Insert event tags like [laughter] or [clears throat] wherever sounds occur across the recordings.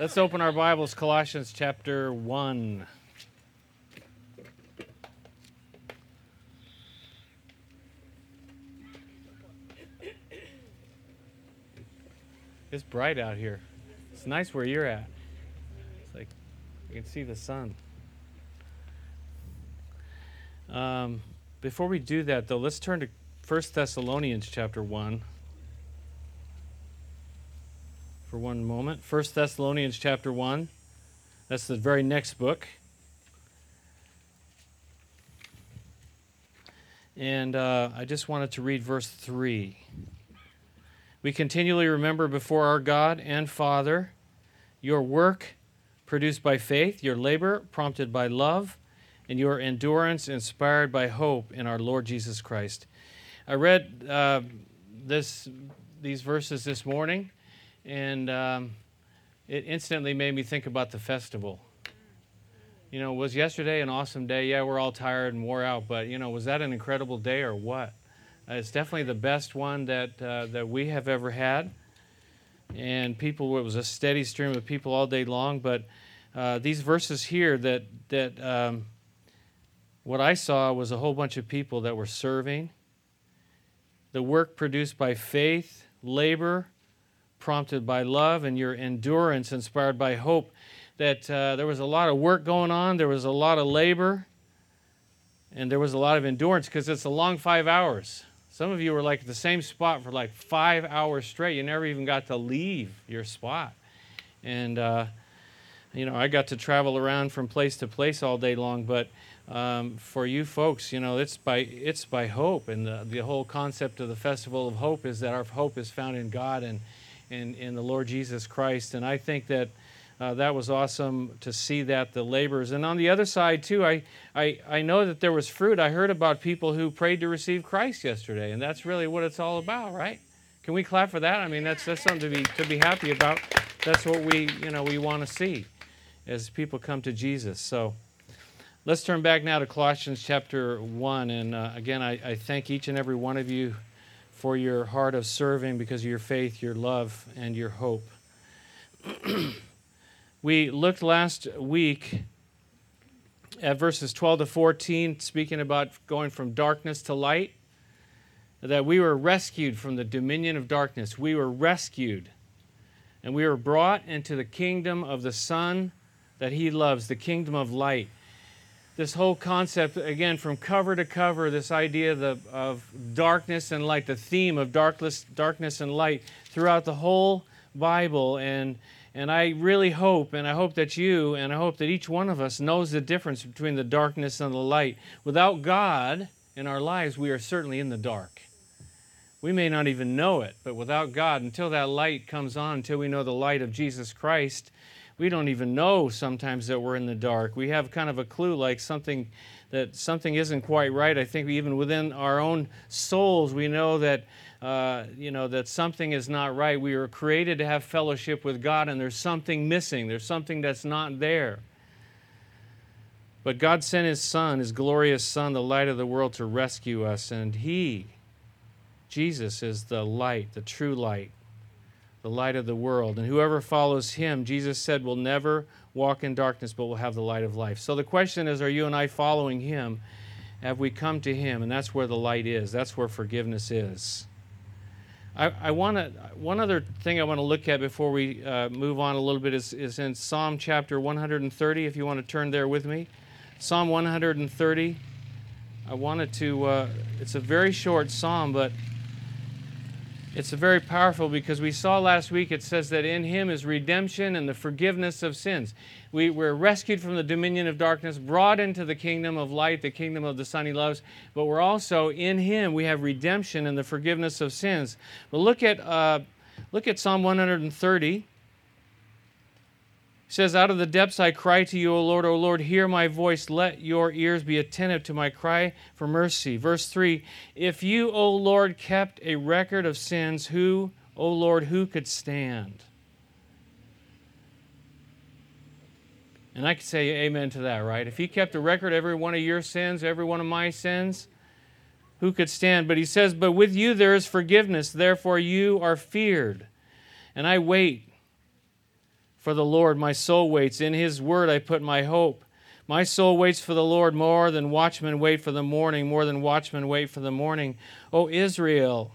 Let's open our Bibles, Colossians chapter 1. It's bright out here. It's nice where you're at. It's like you can see the sun. Um, before we do that, though, let's turn to 1 Thessalonians chapter 1 for one moment. 1 Thessalonians chapter 1. That's the very next book. And uh, I just wanted to read verse 3. We continually remember before our God and Father your work produced by faith, your labor prompted by love, and your endurance inspired by hope in our Lord Jesus Christ. I read uh, this, these verses this morning and um, it instantly made me think about the festival. You know, was yesterday an awesome day? Yeah, we're all tired and wore out, but you know, was that an incredible day or what? Uh, it's definitely the best one that uh, that we have ever had, and people. It was a steady stream of people all day long. But uh, these verses here that that um, what I saw was a whole bunch of people that were serving. The work produced by faith, labor, prompted by love and your endurance inspired by hope. That uh, there was a lot of work going on, there was a lot of labor, and there was a lot of endurance because it's a long five hours. Some of you were like at the same spot for like five hours straight. You never even got to leave your spot. And, uh, you know, I got to travel around from place to place all day long, but um, for you folks, you know, it's by it's by hope, and the, the whole concept of the festival of hope is that our hope is found in God, and in, in the Lord Jesus Christ. And I think that uh, that was awesome to see that, the labors. And on the other side, too, I, I, I know that there was fruit. I heard about people who prayed to receive Christ yesterday, and that's really what it's all about, right? Can we clap for that? I mean, that's, that's something to be, to be happy about. That's what we, you know, we want to see as people come to Jesus. So let's turn back now to Colossians chapter 1. And uh, again, I, I thank each and every one of you for your heart of serving because of your faith, your love, and your hope. [clears throat] we looked last week at verses 12 to 14, speaking about going from darkness to light, that we were rescued from the dominion of darkness. We were rescued, and we were brought into the kingdom of the Son that He loves, the kingdom of light this whole concept, again, from cover to cover, this idea of, the, of darkness and light, the theme of darkness, darkness and light throughout the whole Bible. And, and I really hope, and I hope that you, and I hope that each one of us knows the difference between the darkness and the light. Without God in our lives, we are certainly in the dark. We may not even know it, but without God, until that light comes on, until we know the light of Jesus Christ, we don't even know sometimes that we're in the dark. We have kind of a clue like something that something isn't quite right. I think even within our own souls, we know that uh, you know that something is not right. We were created to have fellowship with God, and there's something missing. There's something that's not there. But God sent His Son, His glorious Son, the light of the world, to rescue us, and He, Jesus, is the light, the true light the light of the world. And whoever follows him, Jesus said, will never walk in darkness, but will have the light of life. So the question is are you and I following him? Have we come to him? And that's where the light is, that's where forgiveness is. I, I want to, one other thing I want to look at before we uh, move on a little bit is, is in Psalm chapter 130, if you want to turn there with me. Psalm 130. I wanted to, uh, it's a very short psalm, but it's very powerful because we saw last week it says that in him is redemption and the forgiveness of sins. We were rescued from the dominion of darkness, brought into the kingdom of light, the kingdom of the Son he loves, but we're also in him we have redemption and the forgiveness of sins. But look at, uh, look at Psalm 130 says, Out of the depths I cry to you, O Lord, O Lord, hear my voice. Let your ears be attentive to my cry for mercy. Verse 3 If you, O Lord, kept a record of sins, who, O Lord, who could stand? And I could say amen to that, right? If he kept a record, every one of your sins, every one of my sins, who could stand? But he says, But with you there is forgiveness, therefore you are feared. And I wait for the Lord. My soul waits. In his word I put my hope. My soul waits for the Lord more than watchmen wait for the morning, more than watchmen wait for the morning. O Israel,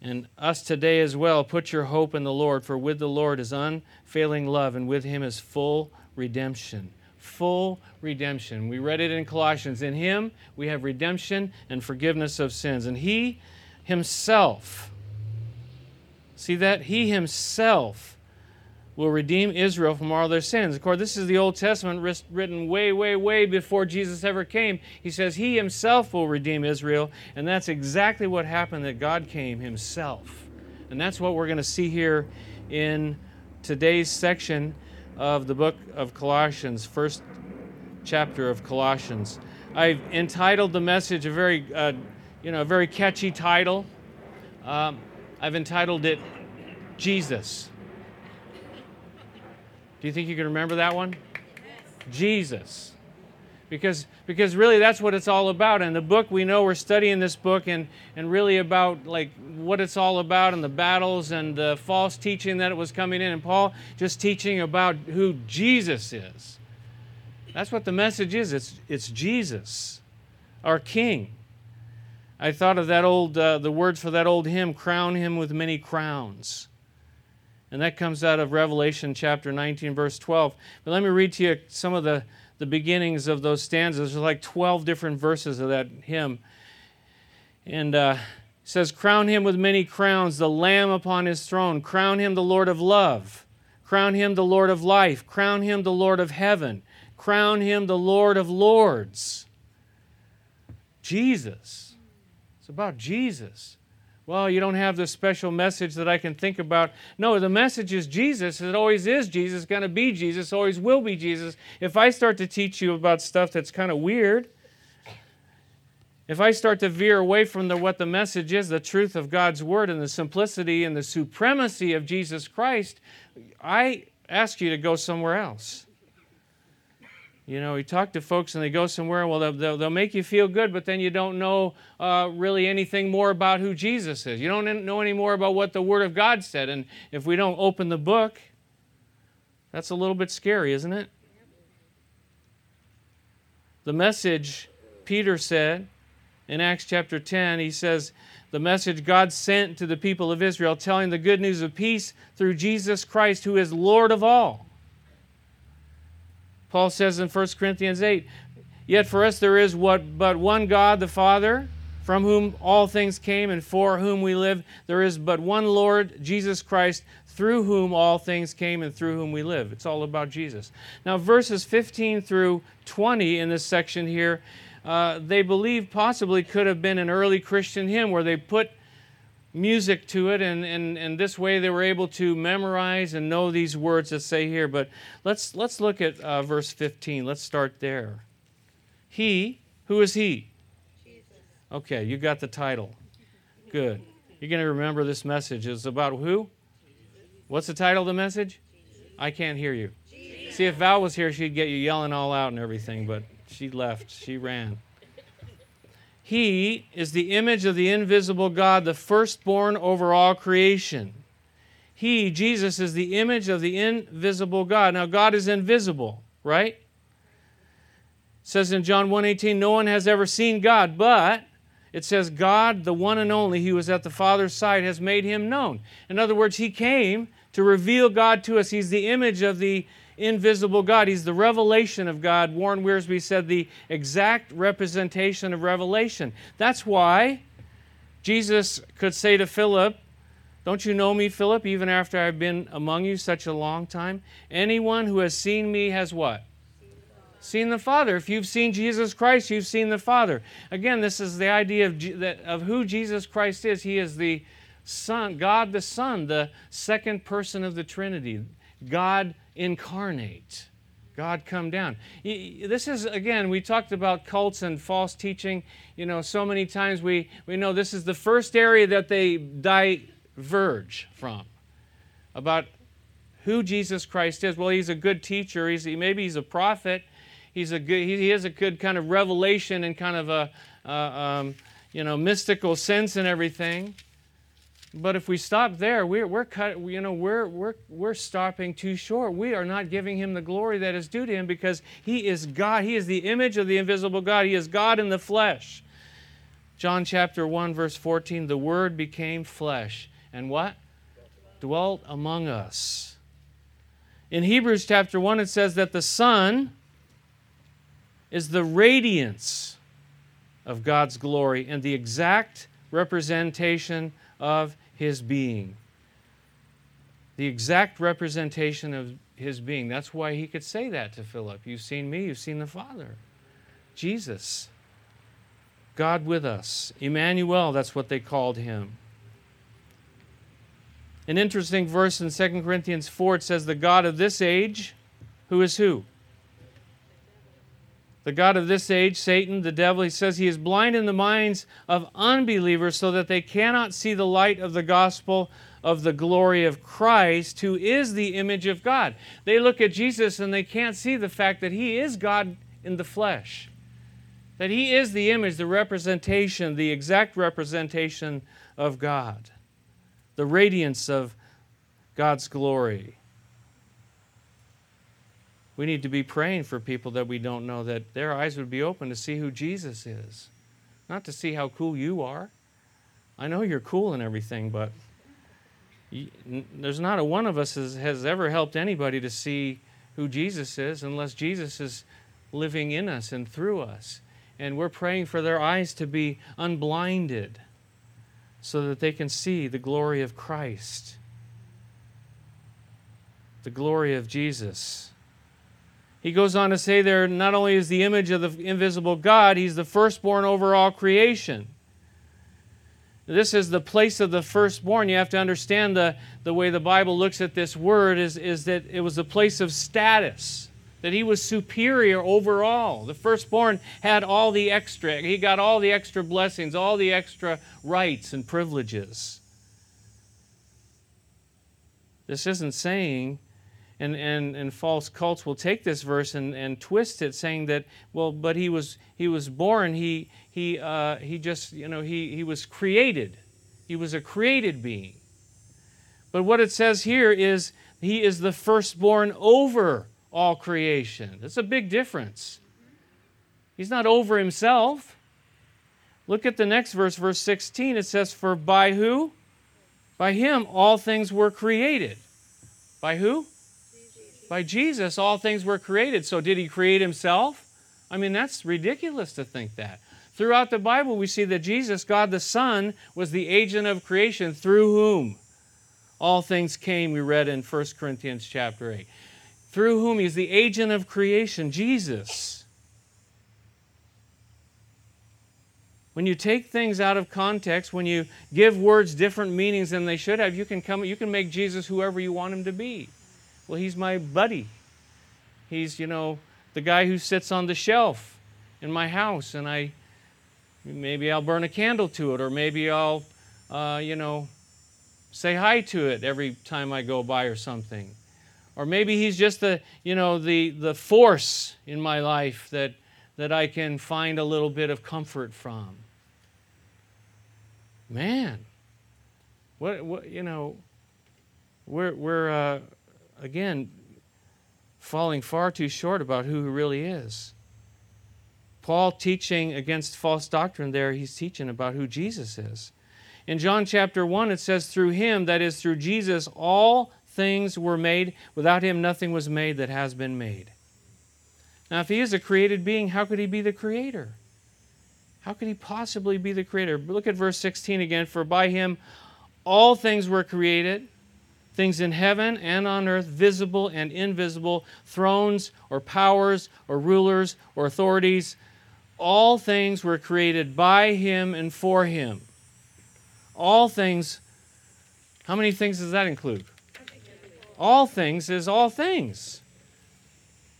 and us today as well, put your hope in the Lord, for with the Lord is unfailing love, and with him is full redemption. Full redemption. We read it in Colossians. In him we have redemption and forgiveness of sins. And he himself, see that? He himself will redeem Israel from all their sins. Of course, this is the Old Testament written way, way, way before Jesus ever came. He says he himself will redeem Israel, and that's exactly what happened that God came himself. And that's what we're going to see here in today's section of the book of Colossians, first chapter of Colossians. I've entitled the message a very, uh, you know, a very catchy title. Um, I've entitled it Jesus. Do you think you can remember that one? Yes. Jesus. Because, because really that's what it's all about. And the book, we know we're studying this book and, and really about like what it's all about and the battles and the false teaching that it was coming in. And Paul just teaching about who Jesus is. That's what the message is. It's, it's Jesus, our King. I thought of that old, uh, the words for that old hymn, crown him with many crowns. And that comes out of Revelation chapter 19, verse 12. But let me read to you some of the, the beginnings of those stanzas. There's like 12 different verses of that hymn. And uh, says, Crown him with many crowns, the Lamb upon his throne. Crown him the Lord of love. Crown him the Lord of life. Crown him the Lord of heaven. Crown him the Lord of lords. Jesus. It's about Jesus well, you don't have this special message that I can think about. No, the message is Jesus. It always is Jesus, going to be Jesus, always will be Jesus. If I start to teach you about stuff that's kind of weird, if I start to veer away from the, what the message is, the truth of God's Word and the simplicity and the supremacy of Jesus Christ, I ask you to go somewhere else. You know, you talk to folks and they go somewhere, well, they'll, they'll, they'll make you feel good, but then you don't know uh, really anything more about who Jesus is. You don't know any more about what the Word of God said. And if we don't open the book, that's a little bit scary, isn't it? The message, Peter said in Acts chapter 10, he says, the message God sent to the people of Israel, telling the good news of peace through Jesus Christ, who is Lord of all. Paul says in 1 Corinthians 8, Yet for us there is what but one God, the Father, from whom all things came and for whom we live. There is but one Lord, Jesus Christ, through whom all things came and through whom we live. It's all about Jesus. Now, verses 15 through 20 in this section here, uh, they believe possibly could have been an early Christian hymn where they put music to it, and, and, and this way they were able to memorize and know these words that say here. But let's, let's look at uh, verse 15. Let's start there. He, who is he? Jesus. Okay, you got the title. Good. You're going to remember this message. It's about who? What's the title of the message? I can't hear you. See, if Val was here, she'd get you yelling all out and everything, but she left. She ran. He is the image of the invisible God, the firstborn over all creation. He, Jesus, is the image of the invisible God. Now, God is invisible, right? It says in John 1:18, no one has ever seen God, but it says God, the one and only, who was at the Father's side, has made him known. In other words, he came to reveal God to us. He's the image of the invisible God. He's the revelation of God. Warren Wiersbe said the exact representation of revelation. That's why Jesus could say to Philip, Don't you know me, Philip, even after I've been among you such a long time? Anyone who has seen me has what? Seen the Father. If you've seen Jesus Christ, you've seen the Father. Again, this is the idea of, of who Jesus Christ is. He is the Son, God the Son, the second person of the Trinity. God incarnate. God come down. This is, again, we talked about cults and false teaching. You know, so many times we, we know this is the first area that they diverge from about who Jesus Christ is. Well, he's a good teacher. He's, maybe he's a prophet. He's a good, he, has a good kind of revelation and kind of a, uh, um, you know, mystical sense and everything. But if we stop there, we're, we're cut, you know, we're, we're, we're stopping too short. We are not giving him the glory that is due to him because he is God. He is the image of the invisible God. He is God in the flesh. John chapter 1, verse 14 the Word became flesh. And what? Dwelt among us. In Hebrews chapter 1, it says that the Son is the radiance of God's glory and the exact representation of his being. The exact representation of his being. That's why he could say that to Philip. You've seen me, you've seen the Father. Jesus. God with us. Emmanuel, that's what they called him. An interesting verse in 2 Corinthians 4 it says, The God of this age, who is who? The God of this age, Satan, the devil, he says he is blind in the minds of unbelievers so that they cannot see the light of the gospel of the glory of Christ, who is the image of God. They look at Jesus and they can't see the fact that he is God in the flesh, that he is the image, the representation, the exact representation of God, the radiance of God's glory. We need to be praying for people that we don't know that their eyes would be open to see who Jesus is, not to see how cool you are. I know you're cool and everything, but there's not a one of us has, has ever helped anybody to see who Jesus is unless Jesus is living in us and through us. And we're praying for their eyes to be unblinded so that they can see the glory of Christ, the glory of Jesus. He goes on to say there not only is the image of the invisible God, he's the firstborn over all creation. This is the place of the firstborn. You have to understand the, the way the Bible looks at this word is, is that it was a place of status, that he was superior over all. The firstborn had all the extra, he got all the extra blessings, all the extra rights and privileges. This isn't saying and, and, and false cults will take this verse and, and twist it, saying that, well, but he was, he was born, he, he, uh, he just, you know, he, he was created. He was a created being. But what it says here is he is the firstborn over all creation. That's a big difference. He's not over himself. Look at the next verse, verse 16. It says, For by who? By him all things were created. By who? By Jesus, all things were created. So, did he create himself? I mean, that's ridiculous to think that. Throughout the Bible, we see that Jesus, God the Son, was the agent of creation through whom all things came, we read in 1 Corinthians chapter 8. Through whom he's the agent of creation, Jesus. When you take things out of context, when you give words different meanings than they should have, you can come you can make Jesus whoever you want him to be. Well, he's my buddy. He's, you know, the guy who sits on the shelf in my house, and I maybe I'll burn a candle to it, or maybe I'll, uh, you know, say hi to it every time I go by or something. Or maybe he's just the, you know, the, the force in my life that, that I can find a little bit of comfort from. Man, what, what you know, we're, we're, uh, again, falling far too short about who he really is. Paul teaching against false doctrine there, he's teaching about who Jesus is. In John chapter 1, it says, Through him, that is, through Jesus, all things were made. Without him, nothing was made that has been made. Now, if he is a created being, how could he be the creator? How could he possibly be the creator? Look at verse 16 again. For by him all things were created things in heaven and on earth, visible and invisible, thrones or powers or rulers or authorities. All things were created by him and for him. All things, how many things does that include? All things is all things.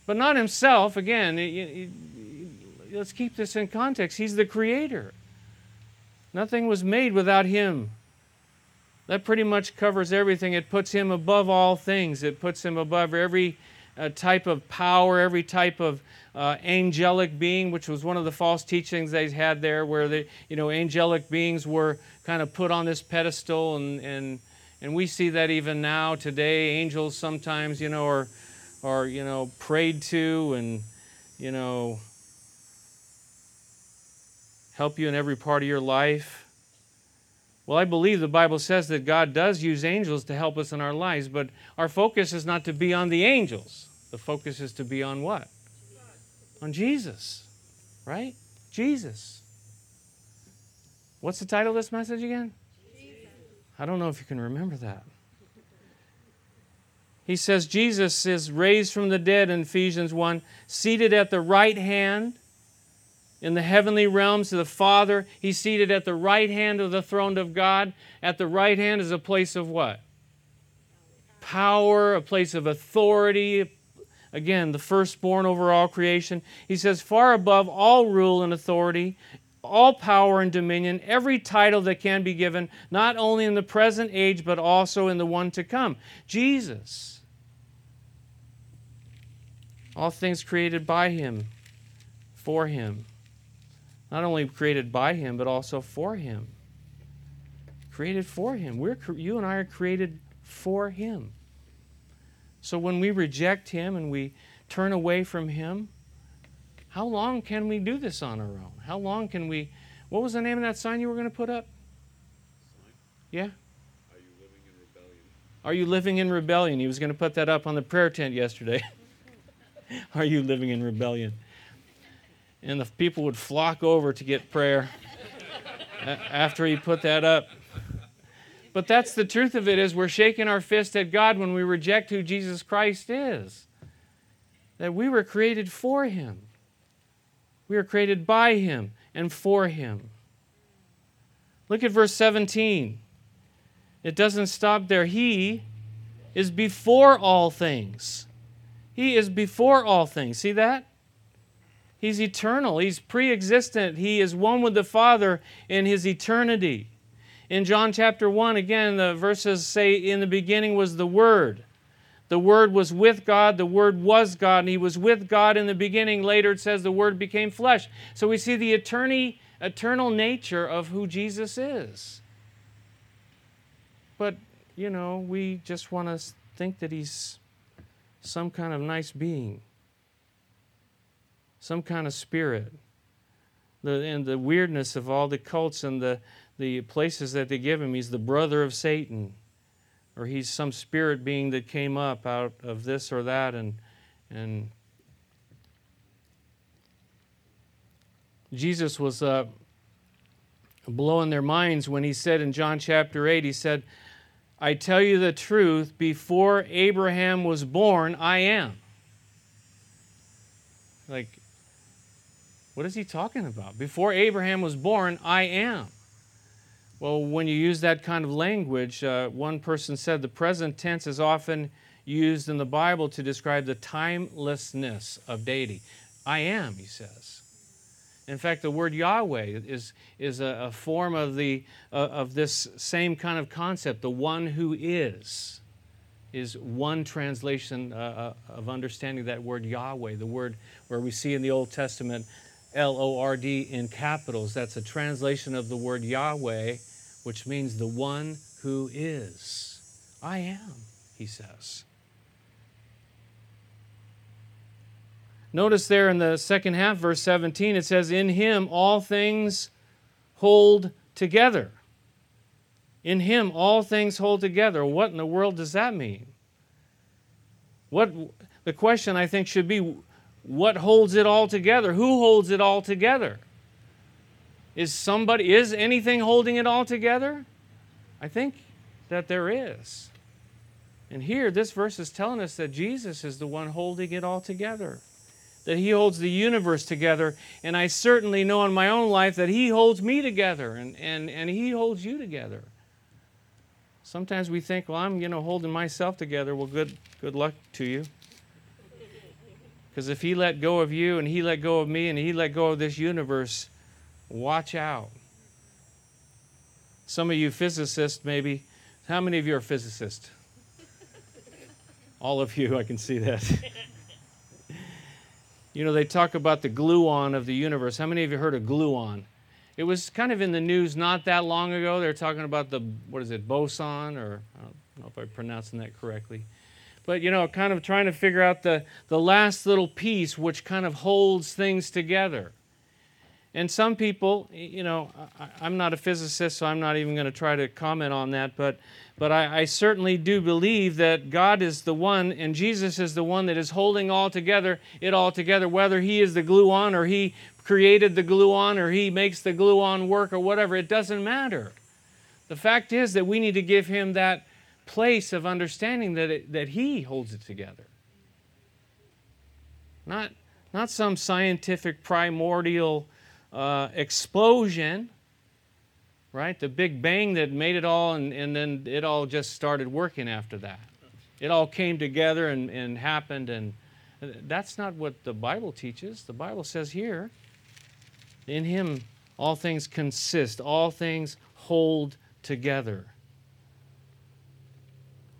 But not himself. Again, let's keep this in context. He's the creator. Nothing was made without him. That pretty much covers everything. It puts him above all things, it puts him above every uh, type of power, every type of uh, angelic being, which was one of the false teachings they had there, where the you know angelic beings were kind of put on this pedestal, and and and we see that even now today. Angels sometimes you know are are you know prayed to, and you know help you in every part of your life. Well, I believe the Bible says that God does use angels to help us in our lives, but our focus is not to be on the angels. The focus is to be on what? On Jesus, right? Jesus. What's the title of this message again? Jesus. I don't know if you can remember that. He says Jesus is raised from the dead in Ephesians 1, seated at the right hand in the heavenly realms of the Father. He's seated at the right hand of the throne of God. At the right hand is a place of what? Power, a place of authority, Again, the firstborn over all creation. He says, far above all rule and authority, all power and dominion, every title that can be given, not only in the present age, but also in the one to come. Jesus. All things created by him, for him. Not only created by him, but also for him. Created for him. We're, you and I are created for him. So when we reject Him and we turn away from Him, how long can we do this on our own? How long can we? What was the name of that sign you were going to put up? Sign? Yeah? Are you living in rebellion? Are you living in rebellion? He was going to put that up on the prayer tent yesterday. [laughs] Are you living in rebellion? And the people would flock over to get prayer after he put that up. But that's the truth of it is we're shaking our fist at God when we reject who Jesus Christ is. That we were created for him. We were created by him and for him. Look at verse 17. It doesn't stop there. He is before all things. He is before all things. See that? He's eternal. He's pre existent. He is one with the Father in his eternity. In John chapter 1, again, the verses say, In the beginning was the Word. The Word was with God, the Word was God, and He was with God in the beginning. Later it says the Word became flesh. So we see the eternity, eternal nature of who Jesus is. But, you know, we just want to think that He's some kind of nice being, some kind of spirit. The, and the weirdness of all the cults and the, the places that they give him. He's the brother of Satan, or he's some spirit being that came up out of this or that, and and Jesus was uh, blowing their minds when he said in John chapter 8, he said, I tell you the truth, before Abraham was born, I am. Like, what is he talking about? Before Abraham was born, I am. Well, when you use that kind of language, uh, one person said the present tense is often used in the Bible to describe the timelessness of deity. I am, he says. In fact, the word Yahweh is, is a, a form of, the, uh, of this same kind of concept. The one who is is one translation uh, uh of understanding that word Yahweh, the word where we see in the Old Testament L O R D in capitals. That's a translation of the word Yahweh which means the one who is. I am, he says. Notice there in the second half, verse 17, it says, In him all things hold together. In him all things hold together. What in the world does that mean? What the question I think should be what holds it all together? Who holds it all together? Is somebody, is anything holding it all together? I think that there is. And here, this verse is telling us that Jesus is the one holding it all together, that He holds the universe together. And I certainly know in my own life that He holds me together and, and, and He holds you together. Sometimes we think, well, I'm you know, holding myself together. Well, good, good luck to you. Because if He let go of you and He let go of me and He let go of this universe, Watch out. Some of you physicists, maybe, how many of you are physicists? All of you, I can see that. [laughs] you know, they talk about the gluon of the universe. How many of you heard of gluon? It was kind of in the news not that long ago. They're talking about the, what is it, boson, or I don't know if I'm pronouncing that correctly. But, you know, kind of trying to figure out the, the last little piece which kind of holds things together. And some people, you know, I, am not a physicist, so I'm not even going to try to comment on that, but, but I, I, certainly do believe that God is the one and Jesus is the one that is holding all together, it all together, whether He is the glue on or He created the glue on or He makes the glue on work or whatever, it doesn't matter. The fact is that we need to give Him that place of understanding that, it, that He holds it together. Not, not some scientific primordial uh, explosion, right? The big bang that made it all, and, and then it all just started working after that. It all came together and, and happened, and that's not what the Bible teaches. The Bible says here, in Him all things consist, all things hold together.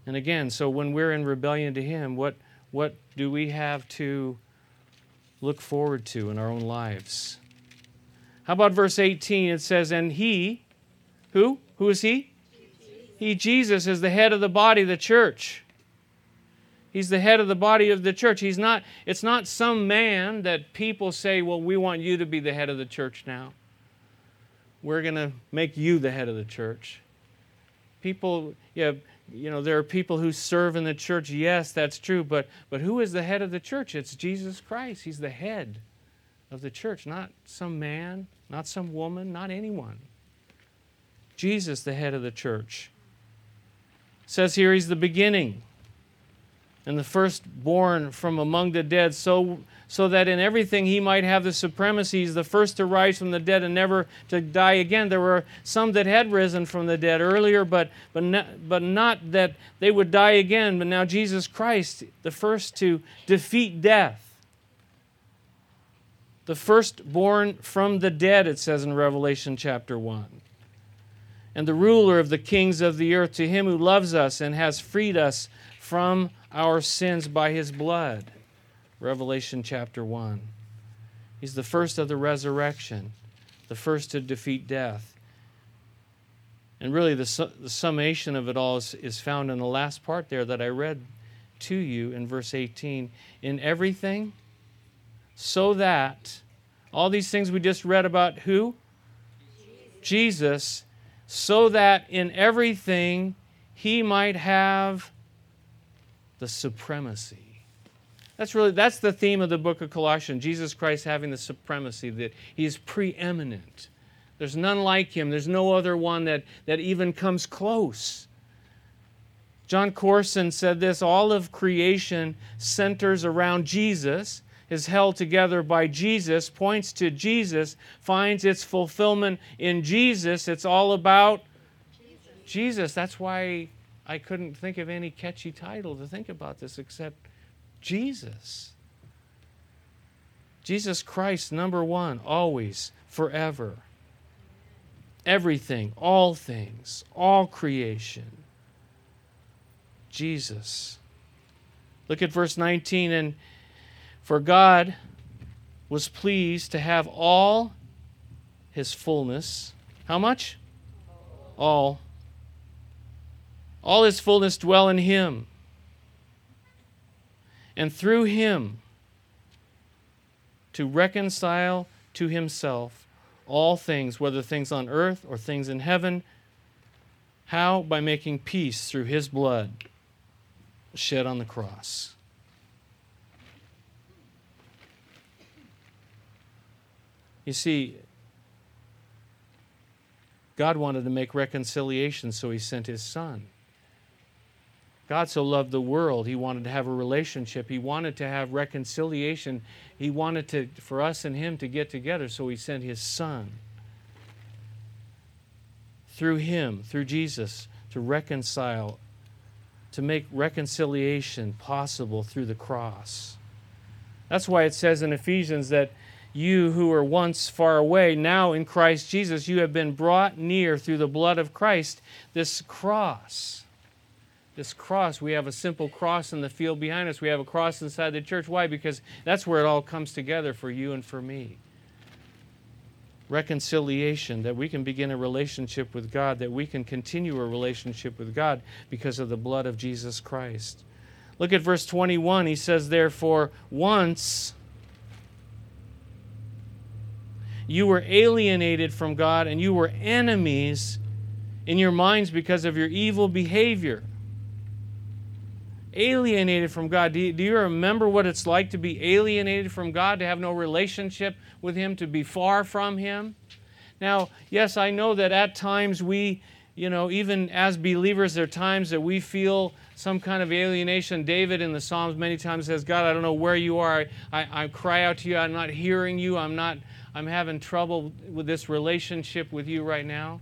And again, so when we're in rebellion to Him, what, what do we have to look forward to in our own lives? How about verse 18? It says, And He, who? Who is He? He, Jesus, is the head of the body, the church. He's the head of the body of the church. He's not, it's not some man that people say, Well, we want you to be the head of the church now. We're going to make you the head of the church. People, yeah, you know, there are people who serve in the church. Yes, that's true. But, but who is the head of the church? It's Jesus Christ. He's the head of the church, not some man, not some woman, not anyone. Jesus, the head of the church. It says here he's the beginning and the firstborn from among the dead, so so that in everything he might have the supremacy. He's the first to rise from the dead and never to die again. There were some that had risen from the dead earlier, but, but, not, but not that they would die again. But now Jesus Christ, the first to defeat death. The firstborn from the dead, it says in Revelation chapter 1. And the ruler of the kings of the earth, to him who loves us and has freed us from our sins by his blood Revelation chapter 1. He's the first of the resurrection, the first to defeat death. And really, the, the summation of it all is, is found in the last part there that I read to you in verse 18. In everything, so that all these things we just read about who? Jesus, so that in everything he might have the supremacy. That's really that's the theme of the book of Colossians. Jesus Christ having the supremacy that he is preeminent. There's none like him. There's no other one that, that even comes close. Jon Courson said this all of creation centers around Jesus, is held together by Jesus, points to Jesus, finds its fulfillment in Jesus. It's all about Jesus. Jesus. That's why I couldn't think of any catchy title to think about this except Jesus. Jesus Christ, number one, always, forever. Everything, all things, all creation. Jesus. Look at verse 19. And for God was pleased to have all his fullness. How much? All. All his fullness dwell in him and through him to reconcile to himself all things, whether things on earth or things in heaven. How? By making peace through his blood shed on the cross. You see, God wanted to make reconciliation, so he sent his son. God so loved the world, he wanted to have a relationship. He wanted to have reconciliation. He wanted to, for us and him to get together, so he sent his son. Through him, through Jesus, to reconcile, to make reconciliation possible through the cross. That's why it says in Ephesians that you who were once far away, now in Christ Jesus, you have been brought near through the blood of Christ, this cross this cross. We have a simple cross in the field behind us. We have a cross inside the church. Why? Because that's where it all comes together for you and for me. Reconciliation, that we can begin a relationship with God, that we can continue a relationship with God because of the blood of Jesus Christ. Look at verse 21. He says, Therefore, once you were alienated from God and you were enemies in your minds because of your evil behavior alienated from God. Do you, do you, remember what it's like to be alienated from God, to have no relationship with Him, to be far from Him? Now, yes, I know that at times we, you know, even as believers, there are times that we feel some kind of alienation. David in the Psalms many times says, God, I don't know where you are. I, I, I cry out to you. I'm not hearing you. I'm not, I'm having trouble with this relationship with you right now.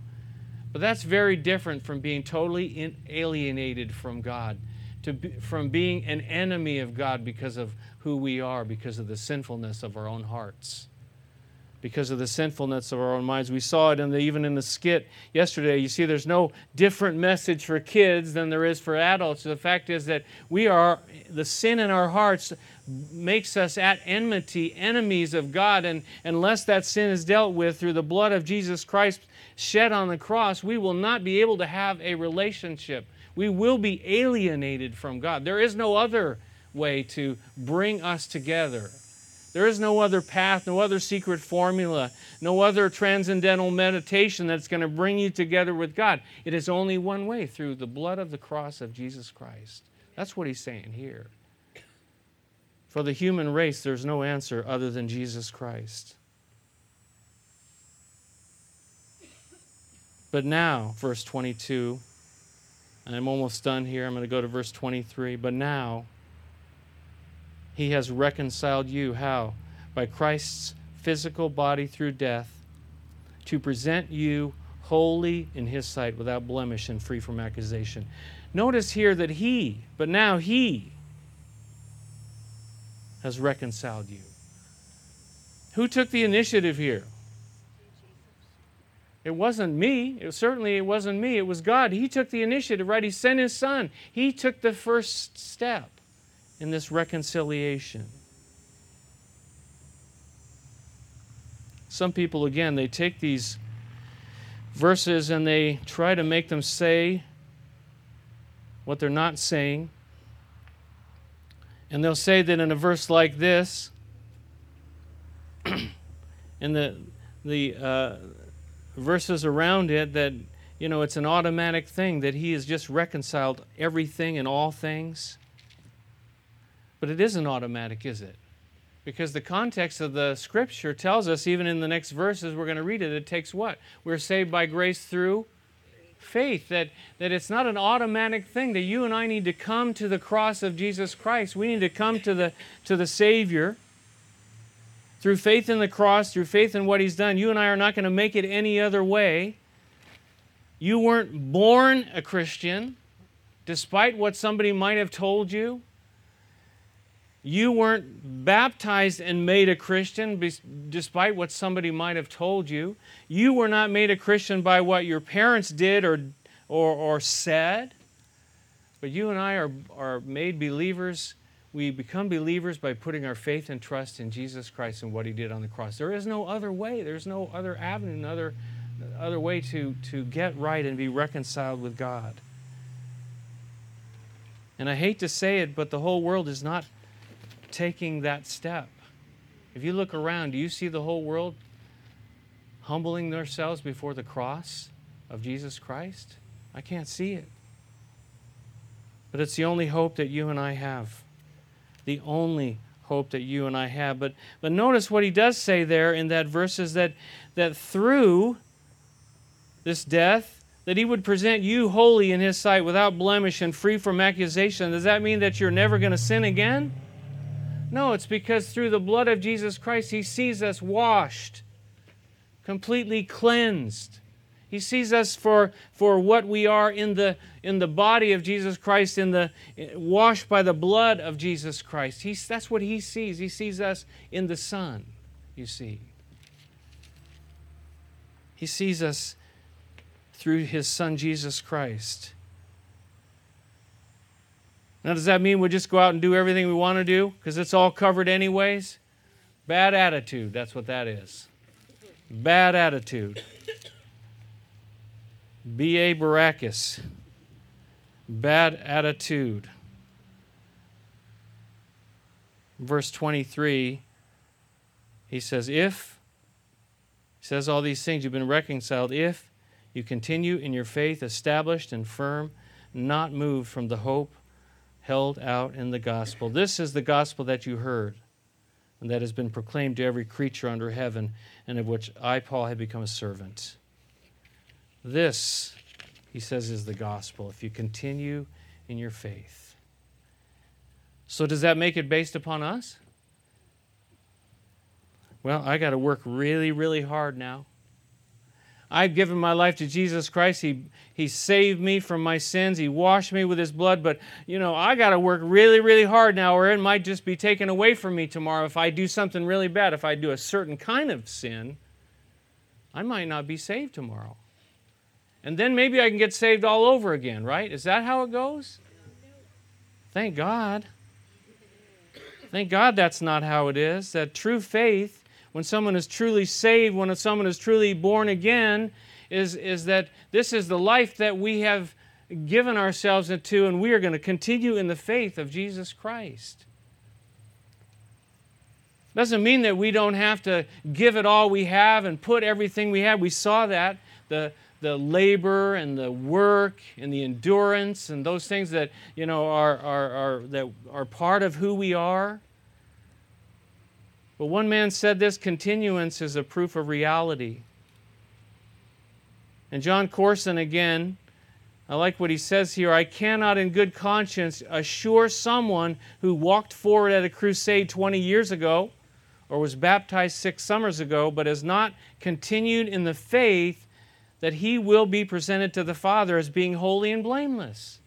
But that's very different from being totally alienated from God to be, from being an enemy of God because of who we are, because of the sinfulness of our own hearts, because of the sinfulness of our own minds. We saw it in the, even in the skit yesterday. You see, there's no different message for kids than there is for adults. The fact is that we are, the sin in our hearts makes us at enmity, enemies of God. And unless that sin is dealt with through the blood of Jesus Christ shed on the cross, we will not be able to have a relationship we will be alienated from God. There is no other way to bring us together. There is no other path, no other secret formula, no other transcendental meditation that's going to bring you together with God. It is only one way through the blood of the cross of Jesus Christ. That's what he's saying here. For the human race, there's no answer other than Jesus Christ. But now, verse 22 and I'm almost done here. I'm going to go to verse 23. But now, he has reconciled you. How? By Christ's physical body through death to present you holy in his sight without blemish and free from accusation. Notice here that he, but now he, has reconciled you. Who took the initiative here? It wasn't me. It certainly it wasn't me. It was God. He took the initiative, right? He sent his son. He took the first step in this reconciliation. Some people again, they take these verses and they try to make them say what they're not saying. And they'll say that in a verse like this, [clears throat] in the the uh, verses around it that, you know, it's an automatic thing that He has just reconciled everything and all things. But it isn't automatic, is it? Because the context of the scripture tells us, even in the next verses, we're going to read it, it takes what? We're saved by grace through faith. That, that it's not an automatic thing, that you and I need to come to the cross of Jesus Christ. We need to come to the, to the Savior through faith in the cross, through faith in what He's done. You and I are not going to make it any other way. You weren't born a Christian, despite what somebody might have told you. You weren't baptized and made a Christian despite what somebody might have told you. You were not made a Christian by what your parents did or, or, or said. But you and I are, are made believers we become believers by putting our faith and trust in Jesus Christ and what He did on the cross. There is no other way. There's no other avenue, another other way to, to get right and be reconciled with God. And I hate to say it, but the whole world is not taking that step. If you look around, do you see the whole world humbling themselves before the cross of Jesus Christ? I can't see it. But it's the only hope that you and I have the only hope that you and I have. But, but notice what he does say there in that verse is that, that through this death, that he would present you holy in his sight without blemish and free from accusation. Does that mean that you're never going to sin again? No, it's because through the blood of Jesus Christ, he sees us washed, completely cleansed. He sees us for, for what we are in the, in the body of Jesus Christ, in the, washed by the blood of Jesus Christ. He's, that's what he sees. He sees us in the Son, you see. He sees us through his Son, Jesus Christ. Now, does that mean we just go out and do everything we want to do because it's all covered anyways? Bad attitude, that's what that is. Bad attitude. B.A. Baracus. Bad attitude. Verse 23, he says, If, he says all these things, you've been reconciled, if you continue in your faith, established and firm, not moved from the hope held out in the gospel. This is the gospel that you heard and that has been proclaimed to every creature under heaven, and of which I, Paul, have become a servant. This, he says, is the gospel if you continue in your faith. So, does that make it based upon us? Well, I got to work really, really hard now. I've given my life to Jesus Christ. He, he saved me from my sins. He washed me with His blood. But, you know, I got to work really, really hard now, or it might just be taken away from me tomorrow if I do something really bad. If I do a certain kind of sin, I might not be saved tomorrow. And then maybe I can get saved all over again, right? Is that how it goes? Thank God. Thank God that's not how it is. That true faith when someone is truly saved, when someone is truly born again, is, is that this is the life that we have given ourselves into, and we are going to continue in the faith of Jesus Christ. Doesn't mean that we don't have to give it all we have and put everything we have. We saw that the the labor and the work and the endurance and those things that you know are, are, are that are part of who we are. But one man said this continuance is a proof of reality. And Jon Courson again, I like what he says here I cannot in good conscience assure someone who walked forward at a crusade 20 years ago or was baptized six summers ago but has not continued in the faith that he will be presented to the Father as being holy and blameless.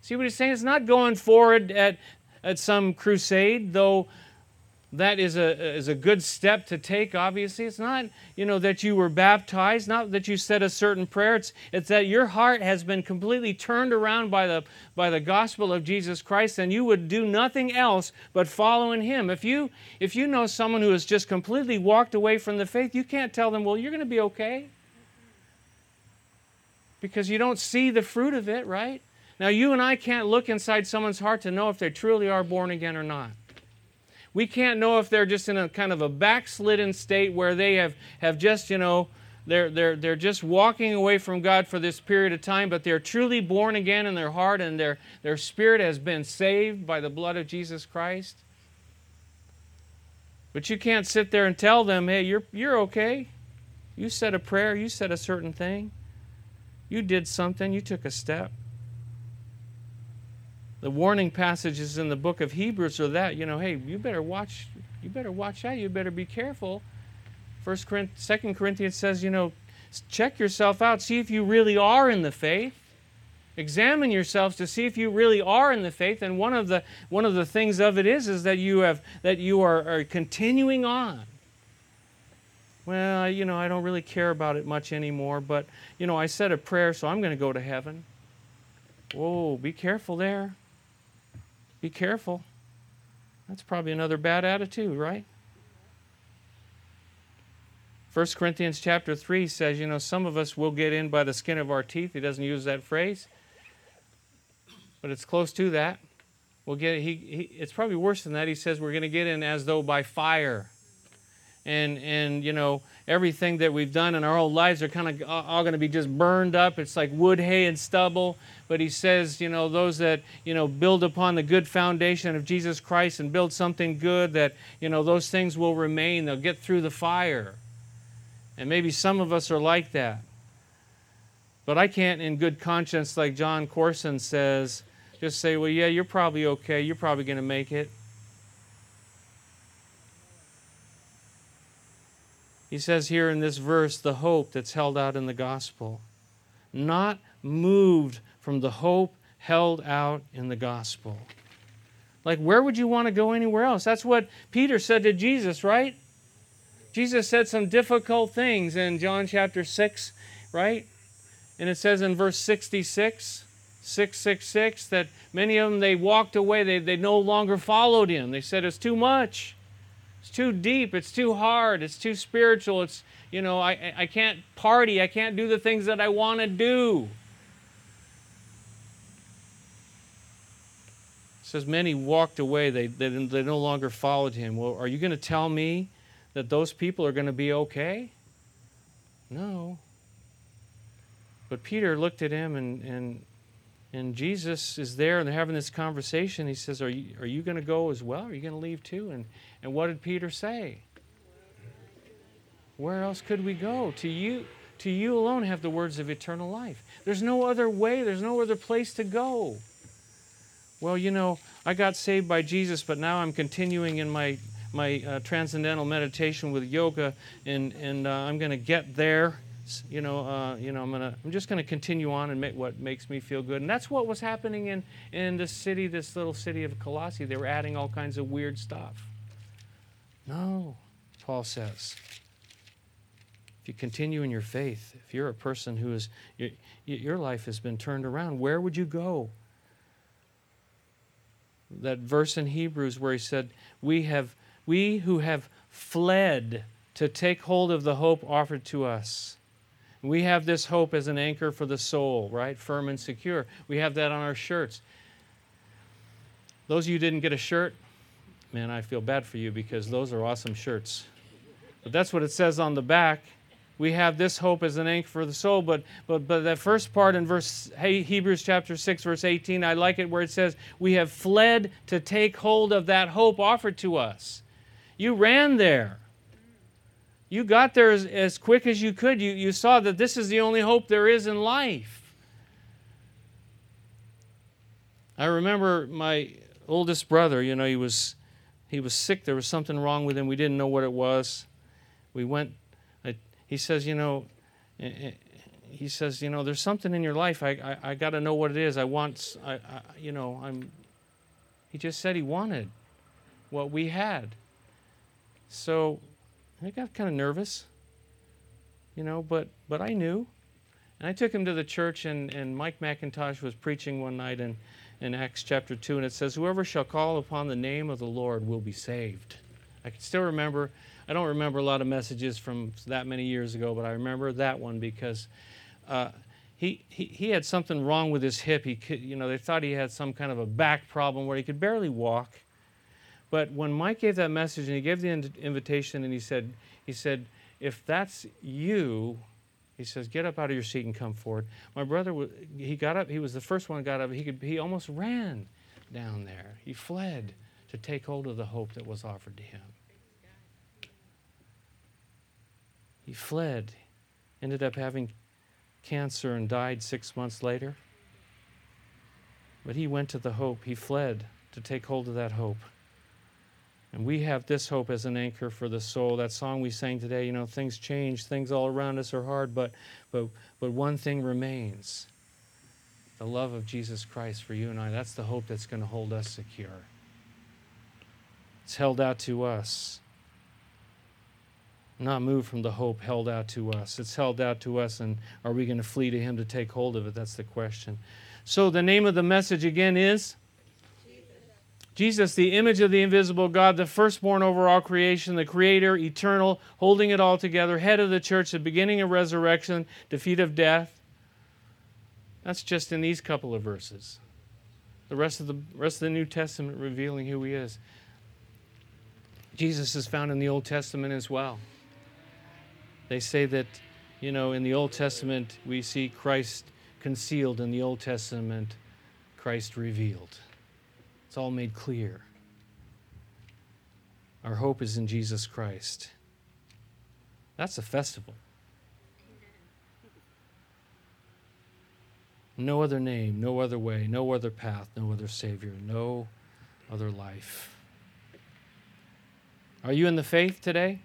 See what he's saying? It's not going forward at, at some crusade, though that is a, is a good step to take, obviously. It's not, you know, that you were baptized, not that you said a certain prayer. It's, it's that your heart has been completely turned around by the, by the gospel of Jesus Christ and you would do nothing else but follow in Him. If you, if you know someone who has just completely walked away from the faith, you can't tell them, well, you're going to be okay. Because you don't see the fruit of it, right? Now, you and I can't look inside someone's heart to know if they truly are born again or not. We can't know if they're just in a kind of a backslidden state where they have, have just, you know, they're, they're, they're just walking away from God for this period of time, but they're truly born again in their heart and their, their spirit has been saved by the blood of Jesus Christ. But you can't sit there and tell them, hey, you're, you're okay. You said a prayer, you said a certain thing, you did something, you took a step. The warning passages in the book of Hebrews are that, you know, hey, you better watch, you better watch out, you better be careful. First Corinthians, Second Corinthians says, you know, check yourself out, see if you really are in the faith. Examine yourselves to see if you really are in the faith. And one of the one of the things of it is is that you have that you are, are continuing on. Well, you know, I don't really care about it much anymore, but you know, I said a prayer, so I'm going to go to heaven. Whoa, be careful there. Be careful. That's probably another bad attitude, right? 1 Corinthians chapter 3 says, you know, some of us will get in by the skin of our teeth. He doesn't use that phrase, but it's close to that. We'll get he, he it's probably worse than that. He says we're going to get in as though by fire. And and you know, everything that we've done in our whole lives are kind of all going to be just burned up. It's like wood, hay, and stubble. But he says, you know, those that, you know, build upon the good foundation of Jesus Christ and build something good, that, you know, those things will remain. They'll get through the fire. And maybe some of us are like that. But I can't, in good conscience, like Jon Courson says, just say, well, yeah, you're probably okay. You're probably going to make it. He says here in this verse the hope that's held out in the gospel. Not moved from the hope held out in the gospel. Like, where would you want to go anywhere else? That's what Peter said to Jesus, right? Jesus said some difficult things in John chapter 6, right? And it says in verse 66 666 that many of them they walked away they, they no longer followed him they said it's too much it's too deep. It's too hard. It's too spiritual. It's you know i, I can't party. I can't do the things that i want to do. It says many walked away. They, they, they no longer followed him. Well are you going to tell me that those people are going to be okay? No. But peter looked at him and, and and Jesus is there and they're having this conversation. He says, Are you, are you going to go as well? Are you going to leave too? And, and what did Peter say? Where else could we go? To you, to you alone have the words of eternal life. There's no other way, there's no other place to go. Well, you know, I got saved by Jesus, but now I'm continuing in my, my uh, transcendental meditation with yoga, and, and uh, I'm going to get there you know, uh, you know, I'm gonna, I'm just gonna continue on and make what makes me feel good. And that's what was happening in in the city, this little city of Colossae. They were adding all kinds of weird stuff. No, Paul says. If you continue in your faith, if you're a person who is, your, your life has been turned around, where would you go? That verse in Hebrews where he said, "We have, we who have fled." to take hold of the hope offered to us. We have this hope as an anchor for the soul, right? Firm and secure. We have that on our shirts. Those of you didn't get a shirt, man, I feel bad for you because those are awesome shirts. But that's what it says on the back. We have this hope as an anchor for the soul, but but but that first part in verse hey, Hebrews chapter 6 verse 18, I like it where it says, "We have fled to take hold of that hope offered to us." You ran there. You got there as, as quick as you could. You, you saw that this is the only hope there is in life. I remember my oldest brother, you know, he was he was sick. There was something wrong with him. We didn't know what it was. We went I, he says, you know, eh, eh, he says, you know, there's something in your life. I, I, I got to know what it is. I want, I, I, you know, I'm. He just said he wanted what we had. So I got kind of nervous, you know, but, but I knew. And I took him to the church, and, and Mike MacIntosh was preaching one night in, in Acts chapter 2, and it says, Whoever shall call upon the name of the Lord will be saved. I can still remember, I don't remember a lot of messages from that many years ago, but I remember that one because uh, he, he, he had something wrong with his hip. He could, you know, they thought he had some kind of a back problem where he could barely walk. But when Mike gave that message and he gave the invitation and he said, he said, if that's you, he says, get up out of your seat and come forward. My brother, he got up. He was the first one got up. He could, he almost ran down there. He fled to take hold of the hope that was offered to him. He fled, ended up having cancer and died six months later. But he went to the hope. He fled to take hold of that hope. And we have this hope as an anchor for the soul. That song we sang today, you know, things change, things all around us are hard, but, but, but one thing remains the love of Jesus Christ for you and I. That's the hope that's going to hold us secure. It's held out to us. Not moved from the hope held out to us. It's held out to us, and are we going to flee to Him to take hold of it? That's the question. So, the name of the message again is Jesus, the image of the invisible God, the firstborn over all creation, the creator, eternal, holding it all together, head of the church, the beginning of resurrection, defeat of death. That's just in these couple of verses. The rest of the rest of the New Testament revealing who he is. Jesus is found in the Old Testament as well. They say that, you know, in the Old Testament we see Christ concealed, in the Old Testament, Christ revealed. It's all made clear. Our hope is in Jesus Christ. That's a festival. No other name, no other way, no other path, no other Savior, no other life. Are you in the faith today?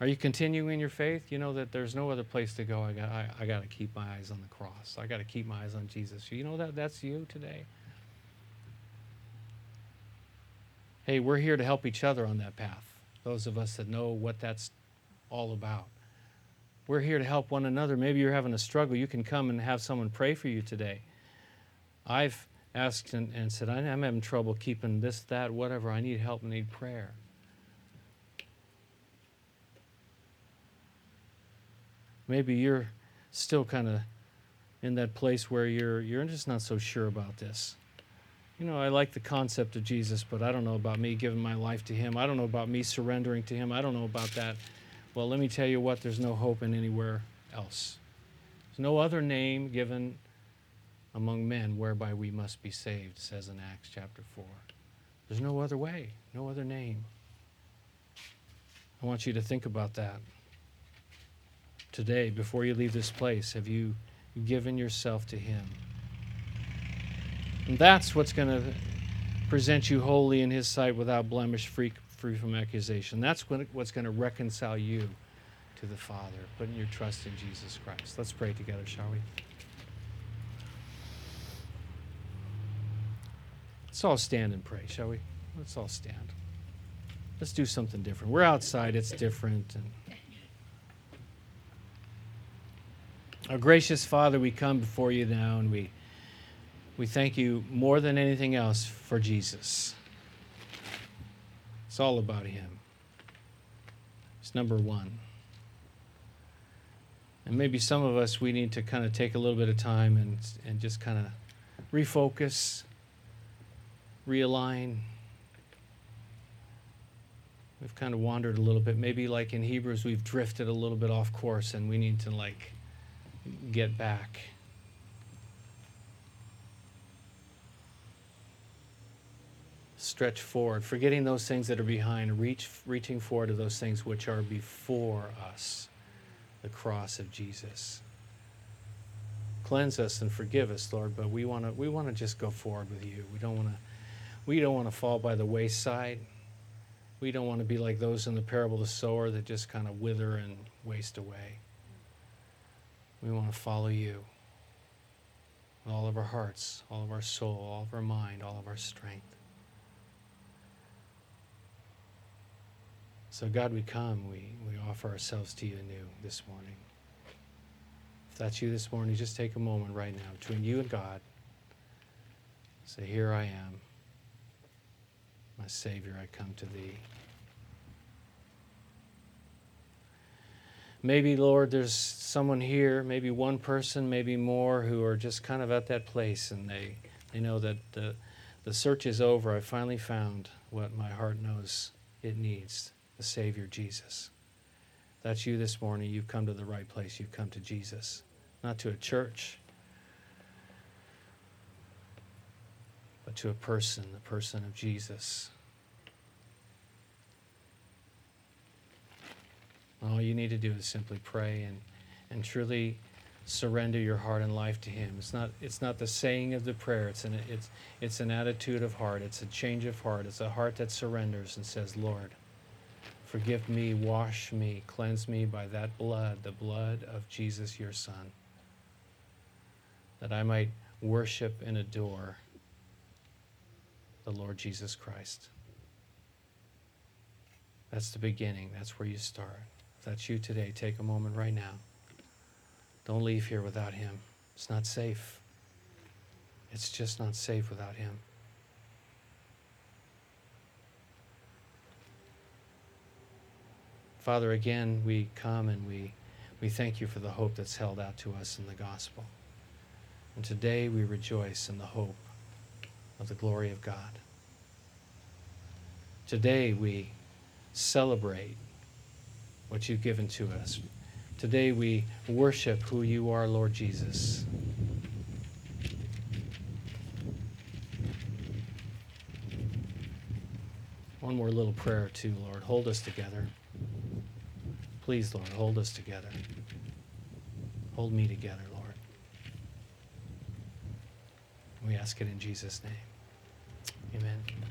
Are you continuing your faith? You know that there's no other place to go. I got, I, I got to keep my eyes on the cross. I got to keep my eyes on Jesus. You know that that's you today. Hey, we're here to help each other on that path. Those of us that know what that's all about. We're here to help one another. Maybe you're having a struggle. You can come and have someone pray for you today. I've asked and, and said, I'm having trouble keeping this, that, whatever. I need help and need prayer. Maybe you're still kind of in that place where you're you're just not so sure about this. You know, I like the concept of Jesus, but I don't know about me giving my life to him. I don't know about me surrendering to him. I don't know about that. Well, let me tell you what, there's no hope in anywhere else. There's no other name given among men whereby we must be saved, says in Acts chapter 4. There's no other way, no other name. I want you to think about that today before you leave this place. Have you given yourself to Him? And that's what's going to present you holy in His sight without blemish, free, free from accusation. That's what's going to reconcile you to the Father, putting your trust in Jesus Christ. Let's pray together, shall we? Let's all stand and pray, shall we? Let's all stand. Let's do something different. We're outside, it's different. And our gracious Father, we come before you now and we we thank you more than anything else for Jesus. It's all about him. It's number one. And maybe some of us we need to kind of take a little bit of time and and just kind of refocus, realign. We've kind of wandered a little bit. Maybe like in Hebrews, we've drifted a little bit off course and we need to like get back. Stretch forward, forgetting those things that are behind, reach, reaching forward to those things which are before us, the cross of Jesus. Cleanse us and forgive us, Lord, but we want to we want to just go forward with you. We don't want to we don't want to fall by the wayside. We don't want to be like those in the parable of the sower that just kind of wither and waste away. We want to follow you with all of our hearts, all of our soul, all of our mind, all of our strength. So, God, we come, we, we offer ourselves to you anew this morning. If that's you this morning, just take a moment right now between you and God. Say, Here I am. My Savior, I come to thee. Maybe, Lord, there's someone here, maybe one person, maybe more, who are just kind of at that place and they, they know that the, the search is over. I finally found what my heart knows it needs the Savior, Jesus. That's you this morning. You've come to the right place. You've come to Jesus, not to a church, but to a person, the person of Jesus. All you need to do is simply pray and, and truly surrender your heart and life to Him. It's not, it's not the saying of the prayer, it's an, it's, it's an attitude of heart, it's a change of heart, it's a heart that surrenders and says, Lord, forgive me, wash me, cleanse me by that blood, the blood of Jesus, your Son, that I might worship and adore the Lord Jesus Christ. That's the beginning. That's where you start. If that's you today, take a moment right now. Don't leave here without Him. It's not safe. It's just not safe without Him. Father, again, we come and we, we thank you for the hope that's held out to us in the gospel. And today we rejoice in the hope of the glory of God. Today we celebrate what you've given to us. Today we worship who you are, Lord Jesus. One more little prayer, too, Lord. Hold us together. Please, Lord, hold us together. Hold me together, Lord. We ask it in Jesus' name. Amen.